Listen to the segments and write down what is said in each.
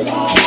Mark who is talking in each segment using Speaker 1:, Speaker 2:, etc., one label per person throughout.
Speaker 1: Et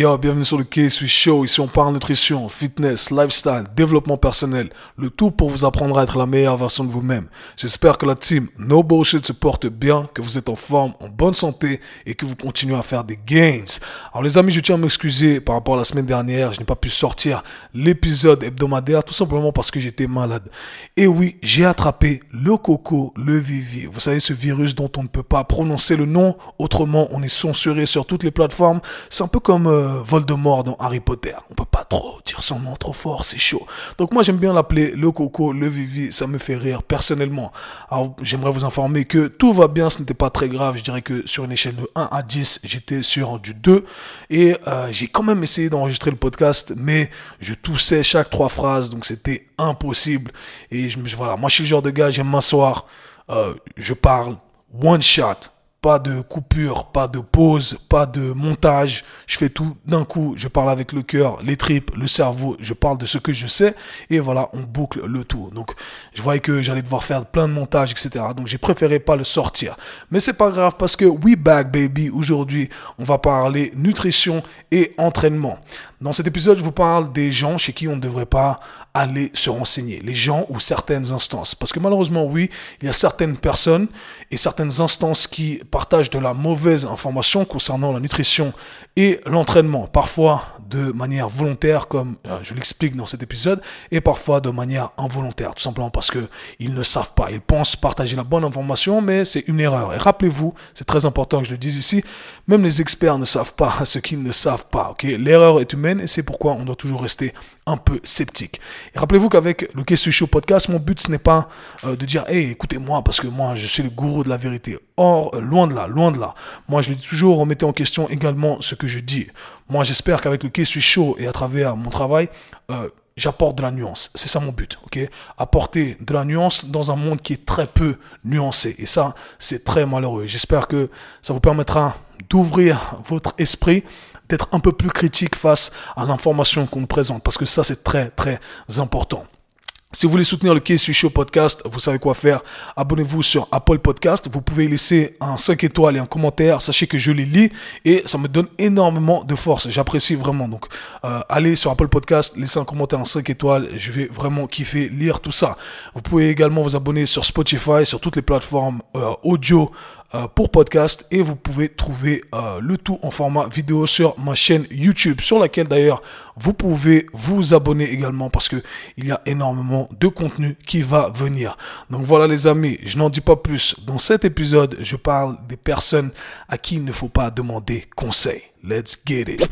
Speaker 1: yo, bienvenue sur le K-Swiss Show. Ici, on parle nutrition, fitness, lifestyle, développement personnel. Le tout pour vous apprendre à être la meilleure version de vous-même. J'espère que la team No Bullshit se porte bien, que vous êtes en forme, en bonne santé et que vous continuez à faire des gains. Alors, les amis, je tiens à m'excuser par rapport à la semaine dernière. Je n'ai pas pu sortir l'épisode hebdomadaire tout simplement parce que j'étais malade. Et oui, j'ai attrapé le coco, le vivier. Vous savez, ce virus dont on ne peut pas prononcer le nom. Autrement, on est censuré sur toutes les plateformes. C'est un peu comme euh, Voldemort dans Harry Potter. On peut pas trop dire son nom trop fort, c'est chaud. Donc moi j'aime bien l'appeler le coco, le vivi, ça me fait rire personnellement. Alors j'aimerais vous informer que tout va bien, ce n'était pas très grave. Je dirais que sur une échelle de 1 à 10, j'étais sur du 2 et euh, j'ai quand même essayé d'enregistrer le podcast, mais je toussais chaque trois phrases, donc c'était impossible. Et voilà, moi je suis le genre de gars, j'aime m'asseoir, euh, je parle one shot pas de coupure, pas de pause, pas de montage. Je fais tout d'un coup. Je parle avec le cœur, les tripes, le cerveau. Je parle de ce que je sais. Et voilà, on boucle le tout. Donc, je voyais que j'allais devoir faire plein de montages, etc. Donc, j'ai préféré pas le sortir. Mais c'est pas grave parce que we back, baby. Aujourd'hui, on va parler nutrition et entraînement. Dans cet épisode, je vous parle des gens chez qui on ne devrait pas aller se renseigner. Les gens ou certaines instances. Parce que malheureusement, oui, il y a certaines personnes et certaines instances qui partagent de la mauvaise information concernant la nutrition et l'entraînement. Parfois de manière volontaire, comme euh, je l'explique dans cet épisode, et parfois de manière involontaire. Tout simplement parce que ils ne savent pas. Ils pensent partager la bonne information, mais c'est une erreur. Et rappelez-vous, c'est très important que je le dise ici, même les experts ne savent pas ce qu'ils ne savent pas. L'erreur est humaine et c'est pourquoi on doit toujours rester un peu sceptique. Et rappelez-vous qu'avec le Question Show podcast, mon but ce n'est pas euh, de dire hey écoutez-moi parce que moi je suis le gourou de la vérité. Or euh, loin de là, loin de là. Moi je dis toujours remettez en question également ce que je dis. Moi j'espère qu'avec le Question Show et à travers mon travail euh, j'apporte de la nuance. C'est ça mon but, Apporter de la nuance dans un monde qui est très peu nuancé. Et ça, c'est très malheureux. J'espère que ça vous permettra d'ouvrir votre esprit d'être un peu plus critique face à l'information qu'on nous présente, parce que ça, c'est très, très important. Si vous voulez soutenir le Case Show Podcast, vous savez quoi faire. Abonnez-vous sur Apple Podcast. Vous pouvez laisser un 5 étoiles et un commentaire. Sachez que je les lis et ça me donne énormément de force. J'apprécie vraiment. Donc, euh, allez sur Apple Podcast, laissez un commentaire en 5 étoiles. Je vais vraiment kiffer lire tout ça. Vous pouvez également vous abonner sur Spotify, sur toutes les plateformes euh, audio pour podcast et vous pouvez trouver euh, le tout en format vidéo sur ma chaîne YouTube sur laquelle d'ailleurs vous pouvez vous abonner également parce que il y a énormément de contenu qui va venir. Donc voilà les amis, je n'en dis pas plus. Dans cet épisode, je parle des personnes à qui il ne faut pas demander conseil. Let's get it.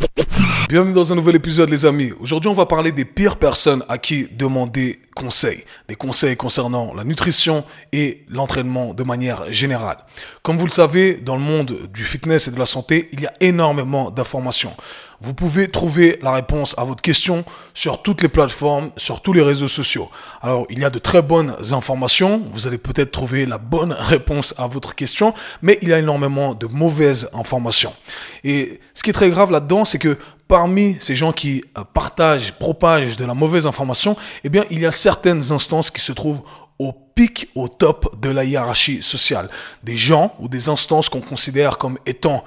Speaker 1: Bienvenue dans un nouvel épisode les amis. Aujourd'hui on va parler des pires personnes à qui demander conseil. Des conseils concernant la nutrition et l'entraînement de manière générale. Comme vous le savez, dans le monde du fitness et de la santé, il y a énormément d'informations. Vous pouvez trouver la réponse à votre question sur toutes les plateformes, sur tous les réseaux sociaux. Alors, il y a de très bonnes informations. Vous allez peut-être trouver la bonne réponse à votre question, mais il y a énormément de mauvaises informations. Et ce qui est très grave là-dedans, c'est que parmi ces gens qui euh, partagent, propagent de la mauvaise information, eh bien, il y a certaines instances qui se trouvent au pic, au top de la hiérarchie sociale. Des gens ou des instances qu'on considère comme étant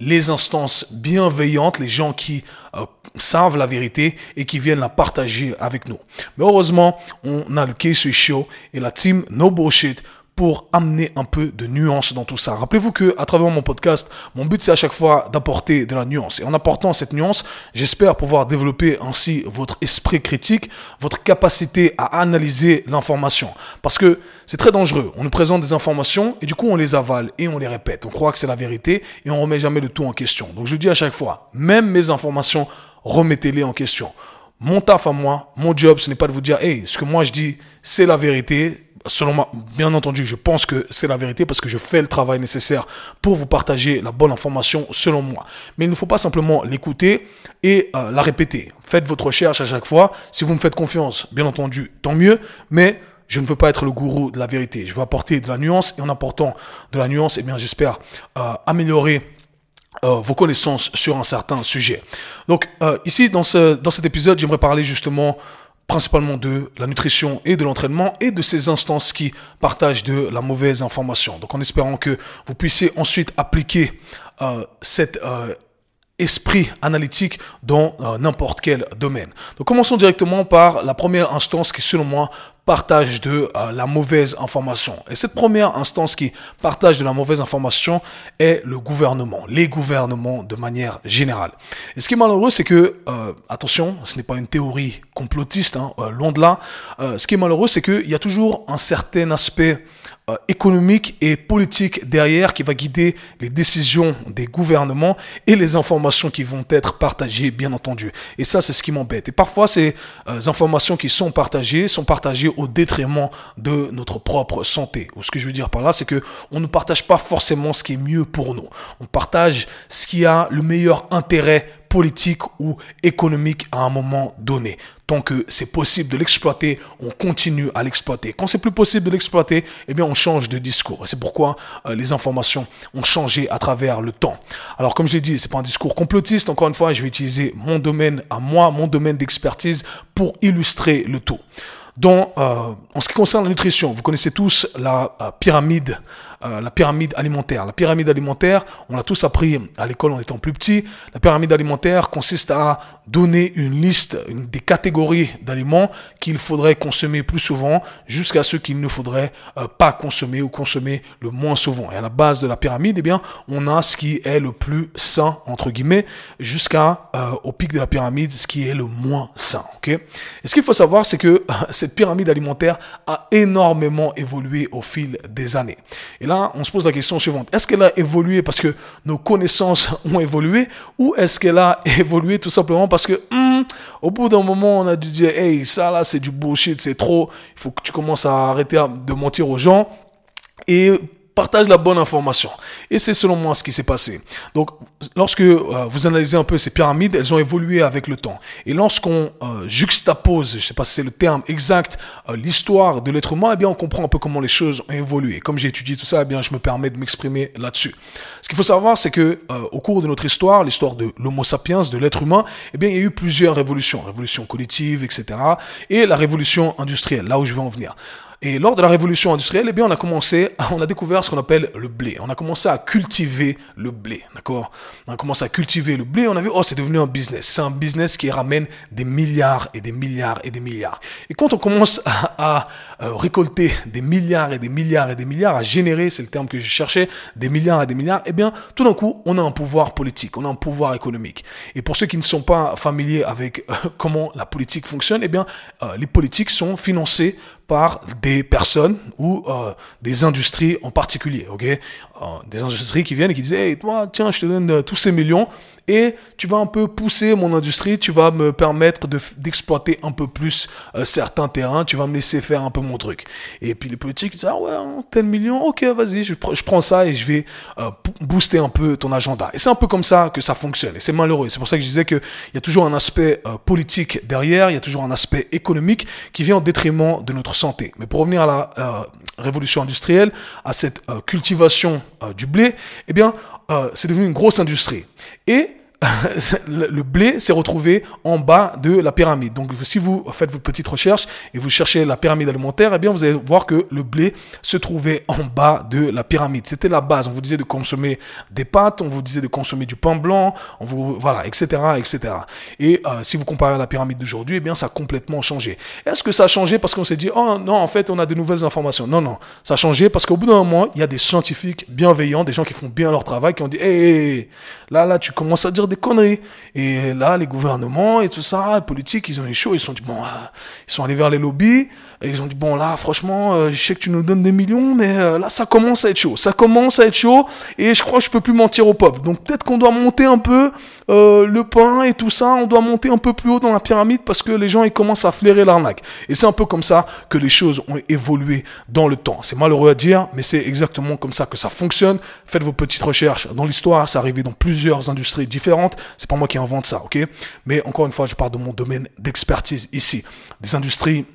Speaker 1: les instances bienveillantes, les gens qui euh, savent la vérité et qui viennent la partager avec nous. Mais heureusement, on a le Case Show et la team No Bullshit pour amener un peu de nuance dans tout ça. Rappelez-vous que à travers mon podcast, mon but c'est à chaque fois d'apporter de la nuance. Et en apportant cette nuance, j'espère pouvoir développer ainsi votre esprit critique, votre capacité à analyser l'information. Parce que c'est très dangereux. On nous présente des informations et du coup on les avale et on les répète. On croit que c'est la vérité et on remet jamais le tout en question. Donc je dis à chaque fois, même mes informations, remettez-les en question. Mon taf à moi, mon job, ce n'est pas de vous dire, hey, ce que moi je dis, c'est la vérité selon moi, bien entendu, je pense que c'est la vérité parce que je fais le travail nécessaire pour vous partager la bonne information selon moi. Mais il ne faut pas simplement l'écouter et euh, la répéter. Faites votre recherche à chaque fois. Si vous me faites confiance, bien entendu, tant mieux. Mais je ne veux pas être le gourou de la vérité. Je veux apporter de la nuance et en apportant de la nuance, eh bien, j'espère euh, améliorer euh, vos connaissances sur un certain sujet. Donc ici, dans, ce, dans cet épisode, j'aimerais parler justement principalement de la nutrition et de l'entraînement et de ces instances qui partagent de la mauvaise information. Donc en espérant que vous puissiez ensuite appliquer euh, cet euh, esprit analytique dans euh, n'importe quel domaine. Donc commençons directement par la première instance qui selon moi partage de euh, la mauvaise information. Et cette première instance qui partage de la mauvaise information est le gouvernement, les gouvernements de manière générale. Et ce qui est malheureux, c'est que, euh, attention, ce n'est pas une théorie complotiste, hein, euh, loin de là, ce qui est malheureux, c'est qu'il y a toujours un certain aspect économique et politique derrière qui va guider les décisions des gouvernements et les informations qui vont être partagées, bien entendu. Et ça, c'est ce qui m'embête. Et parfois, ces informations qui sont partagées sont partagées au détriment de notre propre santé. Ce que je veux dire par là, c'est que on ne partage pas forcément ce qui est mieux pour nous. On partage ce qui a le meilleur intérêt politique ou économique à un moment donné. Tant que c'est possible de l'exploiter, on continue à l'exploiter. Quand c'est plus possible de l'exploiter, eh bien on change de discours. C'est pourquoi euh, les informations ont changé à travers le temps. Alors comme je l'ai dit, c'est pas un discours complotiste. Encore une fois, je vais utiliser mon domaine à moi, mon domaine d'expertise pour illustrer le tout. Donc, euh, en ce qui concerne la nutrition, vous connaissez tous la euh, pyramide euh, la pyramide alimentaire. La pyramide alimentaire, on l'a tous appris à l'école en étant plus petit. La pyramide alimentaire consiste à donner une liste des catégories d'aliments qu'il faudrait consommer plus souvent jusqu'à ceux qu'il ne faudrait euh, pas consommer ou consommer le moins souvent. Et à la base de la pyramide, eh bien, on a ce qui est le plus sain, entre guillemets, jusqu'à euh, au pic de la pyramide, ce qui est le moins sain. Et ce qu'il faut savoir, c'est que cette pyramide alimentaire a énormément évolué au fil des années. Et là, on se pose la question suivante. Est-ce qu'elle a évolué parce que nos connaissances ont évolué ou est-ce qu'elle a évolué tout simplement parce que hmm, au bout d'un moment, on a dû dire, hey, ça là, c'est du bullshit, c'est trop, il faut que tu commences à arrêter de mentir aux gens. Et partage la bonne information. Et c'est selon moi ce qui s'est passé. Donc, lorsque euh, vous analysez un peu ces pyramides, elles ont évolué avec le temps. Et lorsqu'on euh, juxtapose, je ne sais pas si c'est le terme exact, euh, l'histoire de l'être humain, eh bien, on comprend un peu comment les choses ont évolué. Comme j'ai étudié tout ça, eh bien, je me permets de m'exprimer là-dessus. Ce qu'il faut savoir, c'est que au cours de notre histoire, l'histoire de l'Homo sapiens, de l'être humain, eh bien, il y a eu plusieurs révolutions, révolution cognitive, etc., et la révolution industrielle, là où je vais en venir. Et lors de la révolution industrielle, eh bien, on a commencé, on a découvert ce qu'on appelle le blé. On a commencé à cultiver le blé, d'accord? On a commencé à cultiver le blé, on a vu, oh, c'est devenu un business. C'est un business qui ramène des milliards et des milliards et des milliards. Et quand on commence à, euh, récolter des milliards et des milliards et des milliards, à générer, c'est le terme que je cherchais, des milliards et des milliards, eh bien, tout d'un coup, on a un pouvoir politique, on a un pouvoir économique. Et pour ceux qui ne sont pas familiers avec euh, comment la politique fonctionne, eh bien, euh, les politiques sont financées par des personnes ou euh, des industries en particulier, ok? Euh, Des industries qui viennent et qui disent, hey, toi, tiens, je te donne euh, tous ces millions et tu vas un peu pousser mon industrie, tu vas me permettre d'exploiter un peu plus certains terrains, tu vas me laisser faire un peu mon truc. Et puis les politiques disent, ah ouais, tel million, ok, vas-y, je, je, prends ça et je vais booster un peu ton agenda. Et c'est un peu comme ça que ça fonctionne. Et c'est malheureux. C'est pour ça que je disais qu'il y a toujours un aspect politique derrière, il y a toujours un aspect économique qui vient au détriment de notre santé. Mais pour revenir à la euh, révolution industrielle, à cette euh, cultivation euh, du blé, eh bien, c'est devenu une grosse industrie. Et le blé s'est retrouvé en bas de la pyramide. Donc si vous faites votre petite recherche et vous cherchez la pyramide alimentaire, eh bien vous allez voir que le blé se trouvait en bas de la pyramide. C'était la base. On vous disait de consommer des pâtes, on vous disait de consommer du pain blanc, on vous voilà, etc., etc. Et euh, si vous comparez à la pyramide d'aujourd'hui, eh bien ça a complètement changé. Est-ce que ça a changé parce qu'on s'est dit oh non en fait on a de nouvelles informations? Non non, ça a changé parce qu'au bout d'un moment il y a des scientifiques bienveillants, des gens qui font bien leur travail, qui ont dit hé là là tu commences à dire des conneries. Et là, les gouvernements et tout ça, les politiques, ils ont eu chaud, ils sont dit, bon, ils sont allés vers les lobbies, et ils ont dit, bon, là, franchement, euh, je sais que tu nous donnes des millions, mais euh, là, ça commence à être chaud. Ça commence à être chaud, et je crois que je peux plus mentir au peuple. Donc peut-être qu'on doit monter un peu euh, le pain et tout ça, on doit monter un peu plus haut dans la pyramide, parce que les gens, ils commencent à flairer l'arnaque. Et c'est un peu comme ça que les choses ont évolué dans le temps. C'est malheureux à dire, mais c'est exactement comme ça que ça fonctionne. Faites vos petites recherches dans l'histoire, ça arrivé dans plusieurs industries différentes. C'est pas moi qui invente ça, ok? Mais encore une fois, je parle de mon domaine d'expertise ici. Des industries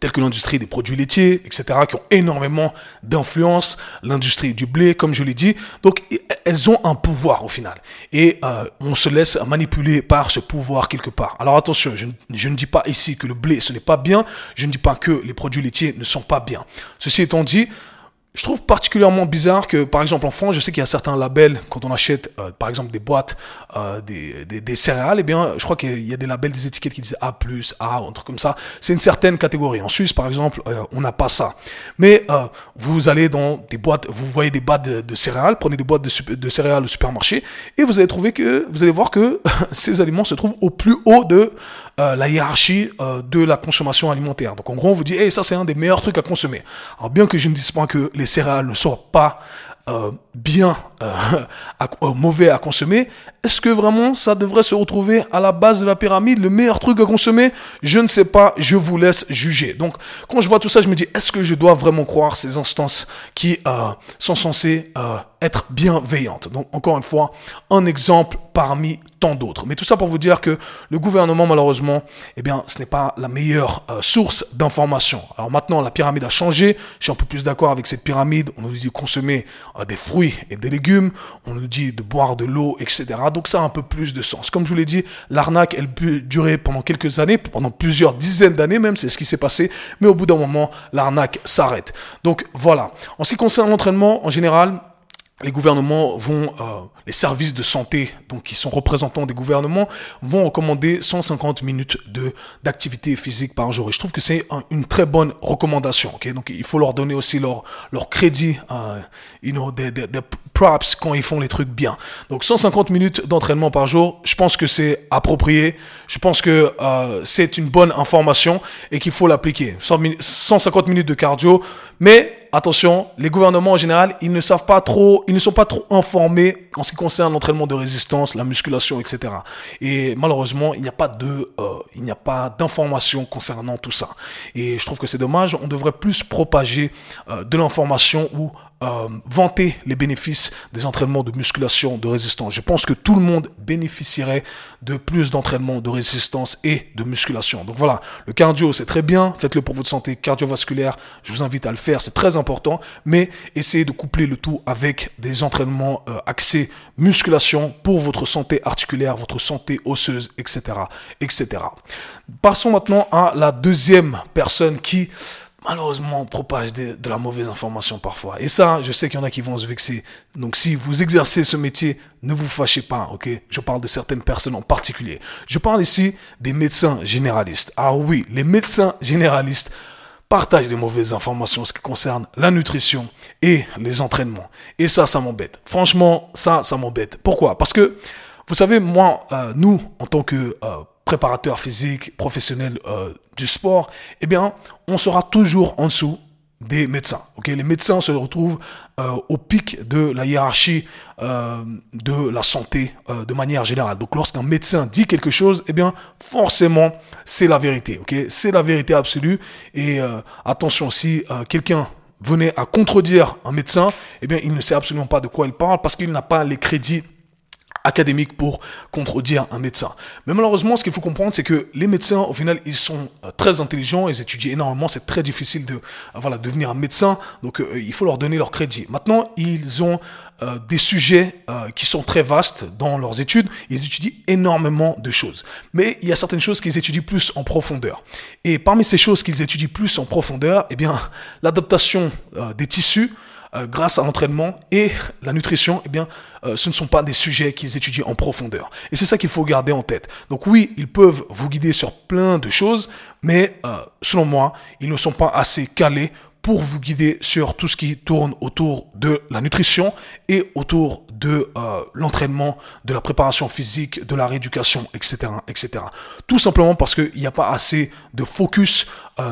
Speaker 1: telles que l'industrie des produits laitiers, etc., qui ont énormément d'influence, l'industrie du blé, comme je l'ai dit. Donc, elles ont un pouvoir au final. Et euh, on se laisse manipuler par ce pouvoir quelque part. Alors attention, je ne dis pas ici que le blé, ce n'est pas bien. Je ne dis pas que les produits laitiers ne sont pas bien. Ceci étant dit, je trouve particulièrement bizarre que, par exemple, en France, je sais qu'il y a certains labels, quand on achète, euh, par exemple, des boîtes, euh, des, des, céréales, eh bien, je crois qu'il y a des labels, des étiquettes qui disent A+, A, un truc comme ça. C'est une certaine catégorie. En Suisse, par exemple, euh, on n'a pas ça. Mais vous allez dans des boîtes, vous voyez des boîtes de, céréales, prenez des boîtes de, de, céréales au supermarché, et vous allez trouver que, vous allez voir que ces aliments se trouvent au plus haut de la hiérarchie de la consommation alimentaire. Donc, en gros, on vous dit, hey, ça, c'est un des meilleurs trucs à consommer. Alors, bien que je ne dise pas que les céréales ne sont pas euh, bien euh, euh, mauvais à consommer, est-ce que vraiment ça devrait se retrouver à la base de la pyramide, le meilleur truc à consommer? Je ne sais pas, je vous laisse juger. Donc quand je vois tout ça, je me dis, est-ce que je dois vraiment croire ces instances qui sont censées être bienveillantes Donc encore une fois, un exemple parmi tant d'autres. Mais tout ça pour vous dire que le gouvernement, malheureusement, eh bien, ce n'est pas la meilleure source d'information. Alors maintenant, la pyramide a changé. Je suis un peu plus d'accord avec cette pyramide. On nous dit de consommer des fruits et des légumes. On nous dit de boire de l'eau, etc. Donc ça a un peu plus de sens. Comme je vous l'ai dit, l'arnaque, elle peut durer pendant quelques années, pendant plusieurs dizaines d'années même, c'est ce qui s'est passé. Mais au bout d'un moment, l'arnaque s'arrête. Donc voilà. En ce qui concerne l'entraînement, en général, les gouvernements vont, euh, les services de santé, donc qui sont représentants des gouvernements, vont recommander 150 minutes de d'activité physique par jour. Et je trouve que c'est une très bonne recommandation. Ok, donc il faut leur donner aussi leur leur crédit, euh, you know, des, des, des quand ils font les trucs bien. Donc 150 minutes d'entraînement par jour, je pense que c'est approprié. Je pense que euh, c'est une bonne information et qu'il faut l'appliquer. 150 minutes de cardio, mais attention, les gouvernements en général, ils ne savent pas trop, ils ne sont pas trop informés en ce qui concerne l'entraînement de résistance, la musculation, etc. Et malheureusement, il n'y a pas de, euh, il n'y a pas d'information concernant tout ça. Et je trouve que c'est dommage. On devrait plus propager euh, de l'information ou euh, vanter les bénéfices des entraînements de musculation, de résistance. Je pense que tout le monde bénéficierait de plus d'entraînement de résistance et de musculation. Donc voilà, le cardio c'est très bien, faites-le pour votre santé cardiovasculaire, je vous invite à le faire, c'est très important, mais essayez de coupler le tout avec des entraînements euh, axés musculation pour votre santé articulaire, votre santé osseuse, etc., etc. Passons maintenant à la deuxième personne qui malheureusement, on propage de, la mauvaise information parfois. Et ça, je sais qu'il y en a qui vont se vexer. Donc, si vous exercez ce métier, ne vous fâchez pas, ok? Je parle de certaines personnes en particulier. Je parle ici des médecins généralistes. Ah oui, les médecins généralistes partagent des mauvaises informations en ce qui concerne la nutrition et les entraînements. Et ça, ça m'embête. Franchement, ça, ça m'embête. Pourquoi? Parce que, vous savez, moi, euh, nous, en tant que euh, préparateur physique, professionnel euh, du sport, eh bien, on sera toujours en dessous des médecins. Ok, les médecins se retrouvent euh, au pic de la hiérarchie euh, de la santé de manière générale. Donc, lorsqu'un médecin dit quelque chose, eh bien, forcément, c'est la vérité. Ok, c'est la vérité absolue. Et attention, si quelqu'un venait à contredire un médecin, eh bien, il ne sait absolument pas de quoi il parle parce qu'il n'a pas les crédits académique pour contredire un médecin. Mais malheureusement, ce qu'il faut comprendre, c'est que les médecins, au final, ils sont euh, très intelligents, ils étudient énormément, c'est très difficile de euh, voilà, devenir un médecin, donc euh, il faut leur donner leur crédit. Maintenant, ils ont des sujets qui sont très vastes dans leurs études, ils étudient énormément de choses. Mais il y a certaines choses qu'ils étudient plus en profondeur. Et parmi ces choses qu'ils étudient plus en profondeur, eh bien, l'adaptation des tissus, euh, grâce à l'entraînement et la nutrition, eh bien, euh, ce ne sont pas des sujets qu'ils étudient en profondeur. Et c'est ça qu'il faut garder en tête. Donc oui, ils peuvent vous guider sur plein de choses, mais euh, selon moi, ils ne sont pas assez calés pour vous guider sur tout ce qui tourne autour de la nutrition et autour de l'entraînement, de la préparation physique, de la rééducation, etc., etc. Tout simplement parce qu'il n'y a pas assez de focus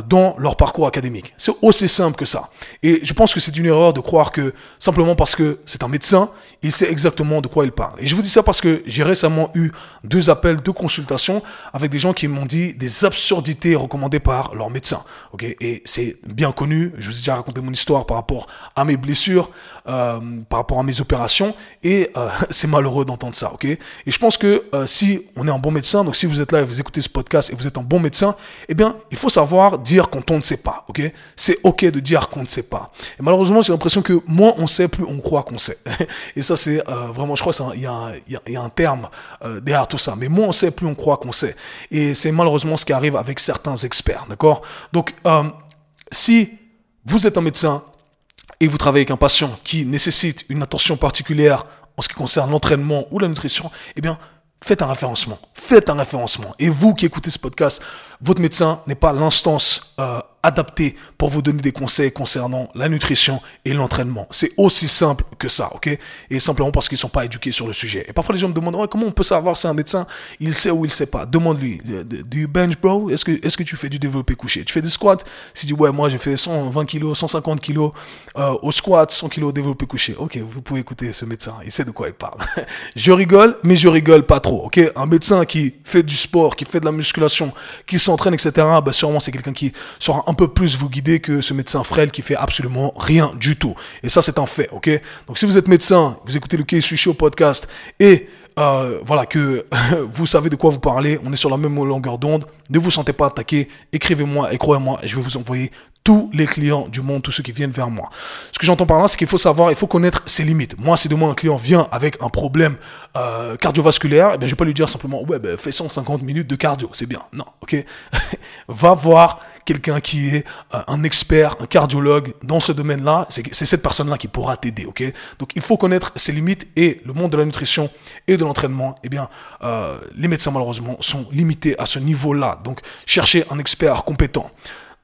Speaker 1: dans leur parcours académique. C'est aussi simple que ça. Et je pense que c'est une erreur de croire que simplement parce que c'est un médecin, il sait exactement de quoi il parle. Et je vous dis ça parce que j'ai récemment eu deux appels, deux consultations avec des gens qui m'ont dit des absurdités recommandées par leur médecin. Ok? Et c'est bien connu. Je vous ai déjà raconté mon histoire par rapport à mes blessures, euh, par rapport à mes opérations. Et euh, c'est malheureux d'entendre ça, ok? Et je pense que euh, si on est un bon médecin, donc si vous êtes là et vous écoutez ce podcast et vous êtes un bon médecin, eh bien, il faut savoir dire quand on ne sait pas, ok? C'est ok de dire qu'on ne sait pas. Et malheureusement, j'ai l'impression que moins on sait, plus on croit qu'on sait. Et ça, c'est euh, vraiment, je crois y, y, a un terme euh, derrière tout ça. Mais moins on sait, plus on croit qu'on sait. Et c'est malheureusement ce qui arrive avec certains experts, d'accord? Donc, euh, si vous êtes un médecin et vous travaillez avec un patient qui nécessite une attention particulière en ce qui concerne l'entraînement ou la nutrition, eh bien, faites un référencement. Faites un référencement. Et vous qui écoutez ce podcast, votre médecin n'est pas l'instance euh, adapté pour vous donner des conseils concernant la nutrition et l'entraînement. C'est aussi simple que ça, ok? Et simplement parce qu'ils sont pas éduqués sur le sujet. Et parfois les gens me demandent comment on peut savoir si un médecin il sait ou il sait pas? Demande-lui. Do you bench, bro? Est-ce que est-ce que tu fais du développé couché? Tu fais du squat Si tu dis ouais, moi j'ai fait 120 kilos, 150 kilos euh, au squat, 100 kilos au développé couché. Ok, vous pouvez écouter ce médecin. Il sait de quoi il parle. je rigole, mais je rigole pas trop, ok? Un médecin qui fait du sport, qui fait de la musculation, qui s'entraîne, etc. Bah sûrement c'est quelqu'un qui sera un peu plus vous guider que ce médecin frêle qui fait absolument rien du tout. Et ça, c'est un fait, ok? Donc, si vous êtes médecin, vous écoutez le Case Show podcast et euh, voilà, que vous savez de quoi vous parlez, on est sur la même longueur d'onde, ne vous sentez pas attaqué, écrivez-moi et croyez-moi, je vais vous envoyer tous les clients du monde, tous ceux qui viennent vers moi. Ce que j'entends par là, c'est qu'il faut savoir, il faut connaître ses limites. Moi, si demain un client vient avec un problème euh, cardiovasculaire, eh bien, je vais pas lui dire simplement, ouais, ben, fais 150 minutes de cardio, c'est bien. Non, ok? Va voir quelqu'un qui est euh, un expert, un cardiologue dans ce domaine-là. C'est cette personne-là qui pourra t'aider, ok? Donc, il faut connaître ses limites et le monde de la nutrition et de l'entraînement. Eh bien, euh, les médecins malheureusement sont limités à ce niveau-là. Donc, cherchez un expert compétent.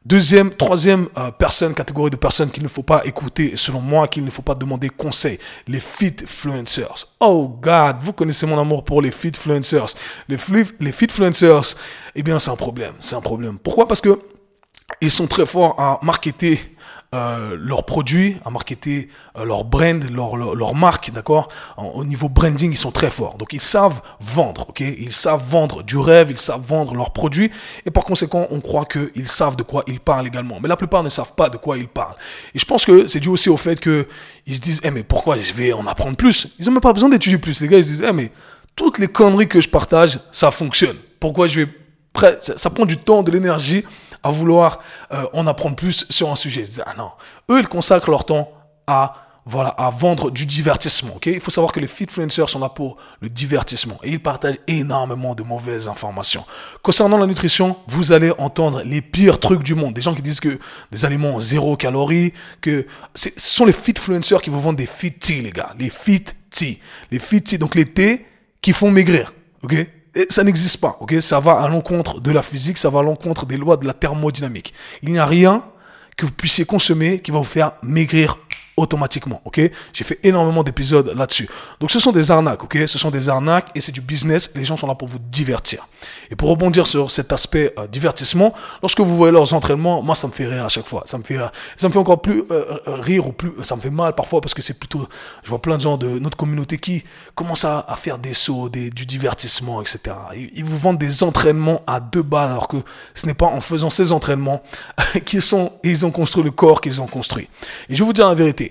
Speaker 1: Deuxième, troisième euh, personne, catégorie de personnes qu'il ne faut pas écouter, selon moi, qu'il ne faut pas demander conseil, les fitfluencers. Oh God, vous connaissez mon amour pour les fitfluencers. Les, les fitfluencers, eh bien, c'est un problème, c'est un problème. Pourquoi? Parce que ils sont très forts à marketer euh, leurs produits, à marketer euh, leur brand, leur, leur, marque, d'accord Au niveau branding, ils sont très forts. Donc, ils savent vendre, ok Ils savent vendre du rêve, ils savent vendre leurs produits. Et par conséquent, on croit qu'ils savent de quoi ils parlent également. Mais la plupart ne savent pas de quoi ils parlent. Et je pense que c'est dû aussi au fait qu'ils se disent, eh, mais pourquoi je vais en apprendre plus? Ils n'ont même pas besoin d'étudier plus. Les gars, ils se disent, eh, mais toutes les conneries que je partage, ça fonctionne. Pourquoi je vais... Ça prend du temps, de l'énergie à vouloir euh, en apprendre plus sur un sujet. ah non, eux, ils consacrent leur temps à voilà, à vendre du divertissement. ok? Il faut savoir que les fitfluencers sont là pour le divertissement et ils partagent énormément de mauvaises informations. Concernant la nutrition, vous allez entendre les pires trucs du monde. Des gens qui disent que des aliments zéro calories, que ce sont les fitfluencers qui vous vendent des fit tea, les gars. Les fit tea. Les fit tea, donc les thés qui font maigrir. ok? Et ça n'existe pas, ok? Ça va à l'encontre de la physique, ça va à l'encontre des lois de la thermodynamique. Il n'y a rien que vous puissiez consommer qui va vous faire maigrir automatiquement, ok? J'ai fait énormément d'épisodes là-dessus. Donc ce sont des arnaques, ok? Ce sont des arnaques et c'est du business. Les gens sont là pour vous divertir. Et pour rebondir sur cet aspect euh, divertissement, lorsque vous voyez leurs entraînements, moi ça me fait rire à chaque fois. Ça me fait, ça me fait encore plus euh, euh, rire ou plus, ça me fait mal parfois parce que c'est plutôt, je vois plein de gens de notre communauté qui commencent à, à faire des sauts, des, du divertissement, etc. Ils, ils, vous vendent des entraînements à deux balles alors que ce n'est pas en faisant ces entraînements qu'ils sont, ils ont construit le corps qu'ils ont construit. Et je vais vous dire la vérité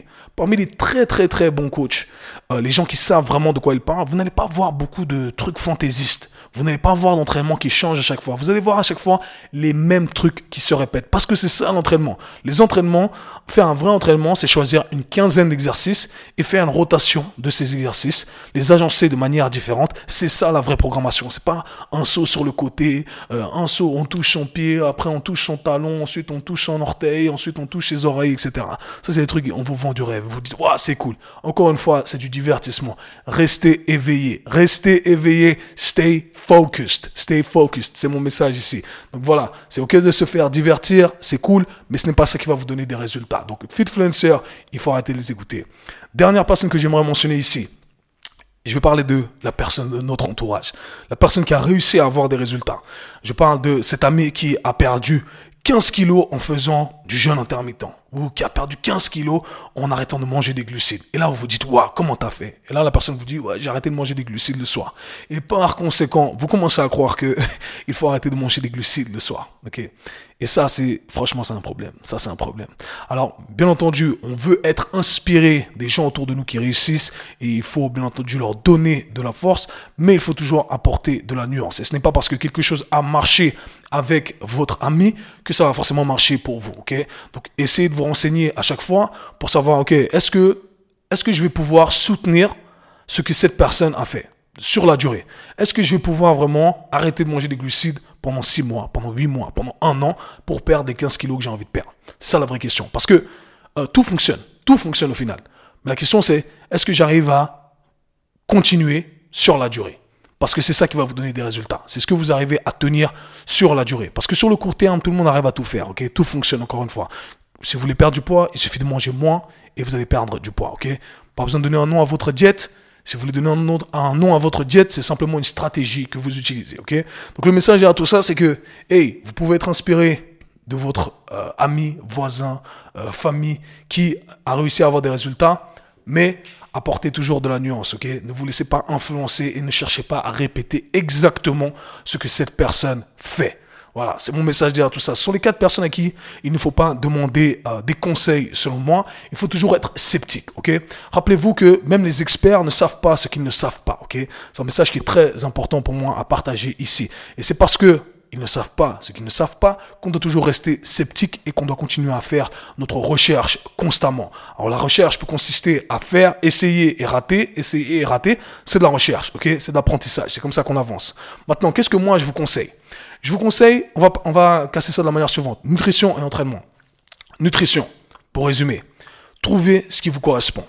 Speaker 1: Parmi les très très très bons coachs, euh, les gens qui savent vraiment de quoi ils parlent, vous n'allez pas voir beaucoup de trucs fantaisistes. Vous n'allez pas voir d'entraînement qui change à chaque fois. Vous allez voir à chaque fois les mêmes trucs qui se répètent. Parce que c'est ça l'entraînement. Les entraînements, faire un vrai entraînement, c'est choisir une quinzaine d'exercices et faire une rotation de ces exercices, les agencer de manière différente. C'est ça la vraie programmation. C'est pas un saut sur le côté, euh, un saut, on touche son pied, après on touche son talon, ensuite on touche son orteil, ensuite on touche ses oreilles, etc. Ça, c'est des trucs, on vous vend du rêve. Vous dites, waouh, c'est cool. Encore une fois, c'est du divertissement. Restez éveillé. Restez éveillé. Stay focused. Stay focused. C'est mon message ici. Donc voilà, c'est ok de se faire divertir, c'est cool, mais ce n'est pas ça qui va vous donner des résultats. Donc Fitfluencer, il faut arrêter de les écouter. Dernière personne que j'aimerais mentionner ici. Je vais parler de la personne de notre entourage. La personne qui a réussi à avoir des résultats. Je parle de cet ami qui a perdu 15 kilos en faisant du jeûne intermittent ou qui a perdu 15 kilos en arrêtant de manger des glucides. Et là, vous vous dites, waouh, comment t'as fait? Et là, la personne vous dit, ouais, j'ai arrêté de manger des glucides le soir. Et par conséquent, vous commencez à croire que il faut arrêter de manger des glucides le soir. Et ça, c'est franchement, c'est un problème. Ça, c'est un problème. Alors, bien entendu, on veut être inspiré des gens autour de nous qui réussissent et il faut bien entendu leur donner de la force, mais il faut toujours apporter de la nuance. Et ce n'est pas parce que quelque chose a marché avec votre ami que ça va forcément marcher pour vous. Ok? Donc, essayez de vous renseigner à chaque fois pour savoir, ok, est-ce que, est-ce que je vais pouvoir soutenir ce que cette personne a fait sur la durée? Est-ce que je vais pouvoir vraiment arrêter de manger des glucides pendant 6 mois, pendant 8 mois, pendant un an pour perdre les 15 kilos que j'ai envie de perdre? C'est ça la vraie question. Parce que euh, tout fonctionne. Tout fonctionne au final. Mais la question c'est, est-ce que j'arrive à continuer sur la durée? Parce que c'est ça qui va vous donner des résultats. C'est ce que vous arrivez à tenir sur la durée. Parce que sur le court terme, tout le monde arrive à tout faire. tout fonctionne encore une fois. Si vous voulez perdre du poids, il suffit de manger moins et vous allez perdre du poids. ok? Pas besoin de donner un nom à votre diète. Si vous voulez donner un, nom à votre diète, c'est simplement une stratégie que vous utilisez. Donc le message à tout ça, c'est que, hey, vous pouvez être inspiré de votre euh, ami, voisin, euh, famille qui a réussi à avoir des résultats, mais apportez toujours de la nuance, ok? Ne vous laissez pas influencer et ne cherchez pas à répéter exactement ce que cette personne fait. Voilà, c'est mon message derrière tout ça. Ce sont les quatre personnes à qui il ne faut pas demander euh, des conseils, selon moi. Il faut toujours être sceptique, ok? Rappelez-vous que même les experts ne savent pas ce qu'ils ne savent pas, ok? C'est un message qui est très important pour moi à partager ici. Et c'est parce que ils ne savent pas ce qu'ils ne savent pas, qu'on doit toujours rester sceptique et qu'on doit continuer à faire notre recherche constamment. Alors la recherche peut consister à faire, essayer et rater, essayer et rater, c'est de la recherche, ok? C'est de l'apprentissage, c'est comme ça qu'on avance. Maintenant, qu'est-ce que moi je vous conseille? Je vous conseille, on va, on va casser ça de la manière suivante, nutrition et entraînement. Nutrition, pour résumer, trouvez ce qui vous correspond.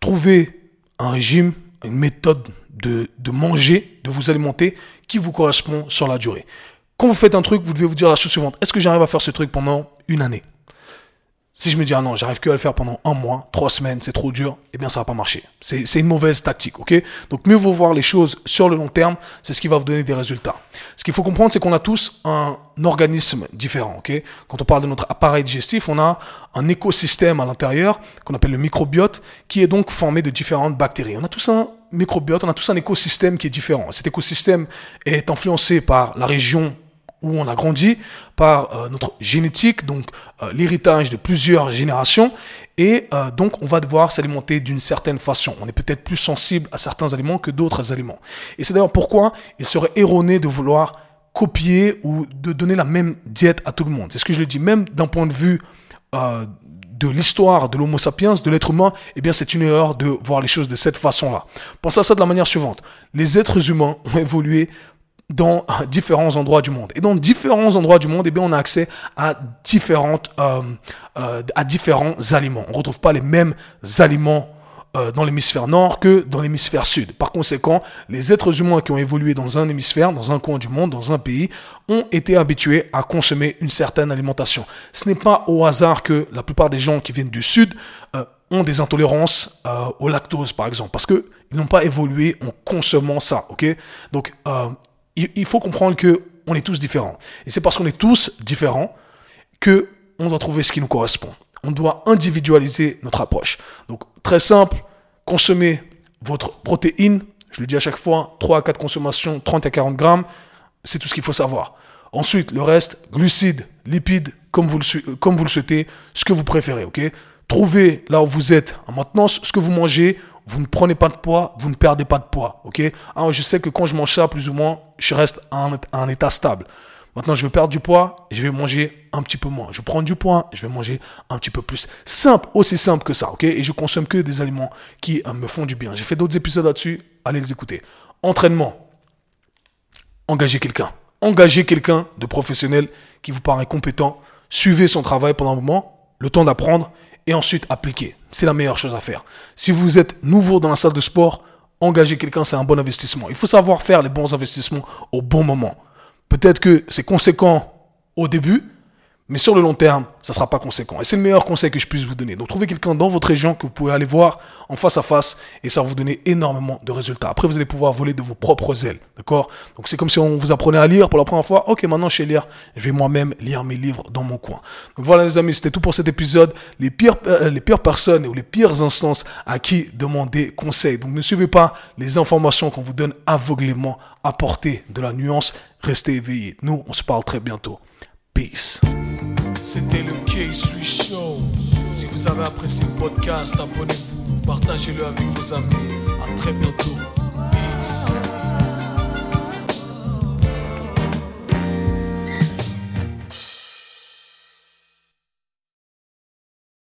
Speaker 1: Trouvez un régime, une méthode de, de manger, de vous alimenter qui vous correspond sur la durée. Quand vous faites un truc, vous devez vous dire la chose suivante. Est-ce que j'arrive à faire ce truc pendant une année? Si je me dis, ah non, j'arrive que à le faire pendant un mois, trois semaines, c'est trop dur, eh bien, ça va pas marcher. C'est une mauvaise tactique, ok? Donc, mieux vaut voir les choses sur le long terme, c'est ce qui va vous donner des résultats. Ce qu'il faut comprendre, c'est qu'on a tous un organisme différent, ok? Quand on parle de notre appareil digestif, on a un écosystème à l'intérieur qu'on appelle le microbiote, qui est donc formé de différentes bactéries. On a tous un microbiote, on a tous un écosystème qui est différent. Cet écosystème est influencé par la région où on a grandi par euh, notre génétique, donc euh, l'héritage de plusieurs générations, et euh, donc on va devoir s'alimenter d'une certaine façon. On est peut-être plus sensible à certains aliments que d'autres aliments. Et c'est d'ailleurs pourquoi il serait erroné de vouloir copier ou de donner la même diète à tout le monde. C'est ce que je le dis, même d'un point de vue de l'histoire de l'Homo sapiens, de l'être humain, eh bien c'est une erreur de voir les choses de cette façon-là. Pensez à ça de la manière suivante. Les êtres humains ont évolué dans différents endroits du monde. Et dans différents endroits du monde, eh bien, on a accès à, différentes, euh, euh, à différents aliments. On ne retrouve pas les mêmes aliments euh, dans l'hémisphère nord que dans l'hémisphère sud. Par conséquent, les êtres humains qui ont évolué dans un hémisphère, dans un coin du monde, dans un pays, ont été habitués à consommer une certaine alimentation. Ce n'est pas au hasard que la plupart des gens qui viennent du sud ont des intolérances au lactose, par exemple, parce qu'ils n'ont pas évolué en consommant ça. ok? Donc, il, faut comprendre que on est tous différents. Et c'est parce qu'on est tous différents que on doit trouver ce qui nous correspond. On doit individualiser notre approche. Donc, très simple, consommer votre protéine. Je le dis à chaque fois, 3 à 4 consommations, 30 à 40 grammes. C'est tout ce qu'il faut savoir. Ensuite, le reste, glucides, lipides, comme vous le, comme vous le souhaitez, ce que vous préférez, ok? Trouvez là où vous êtes en maintenance, ce que vous mangez, vous ne prenez pas de poids, vous ne perdez pas de poids. ok? Alors, je sais que quand je mange ça, plus ou moins, je reste à un, état stable. Maintenant, je veux perdre du poids, je vais manger un petit peu moins. Je prends du poids, je vais manger un petit peu plus. Simple, aussi simple que ça, Et je consomme que des aliments qui euh, me font du bien. J'ai fait d'autres épisodes là-dessus, allez les écouter. Entraînement. Engagez quelqu'un. Engagez quelqu'un de professionnel qui vous paraît compétent. Suivez son travail pendant un moment, le temps d'apprendre, et ensuite appliquer. C'est la meilleure chose à faire. Si vous êtes nouveau dans la salle de sport, engager quelqu'un, c'est un bon investissement. Il faut savoir faire les bons investissements au bon moment. Peut-être que c'est conséquent au début, mais sur le long terme, ça sera pas conséquent. Et c'est le meilleur conseil que je puisse vous donner. Donc trouvez quelqu'un dans votre région que vous pouvez aller voir en face à face et ça va vous donner énormément de résultats. Après, vous allez pouvoir voler de vos propres ailes. D'accord? Donc c'est comme si on vous apprenait à lire pour la première fois. Ok, maintenant je sais lire. Je vais moi-même lire mes livres dans mon coin. Donc voilà les amis, c'était tout pour cet épisode. Les pires, euh, les pires personnes ou les pires instances à qui demander conseil. Donc ne suivez pas les informations qu'on vous donne aveuglément. Apportez de la nuance. Restez éveillés. Nous, on se parle très bientôt. Peace. C'était le K-Swiss Show. Si vous avez apprécié le podcast, abonnez-vous, partagez-le avec vos amis. À très bientôt. Peace.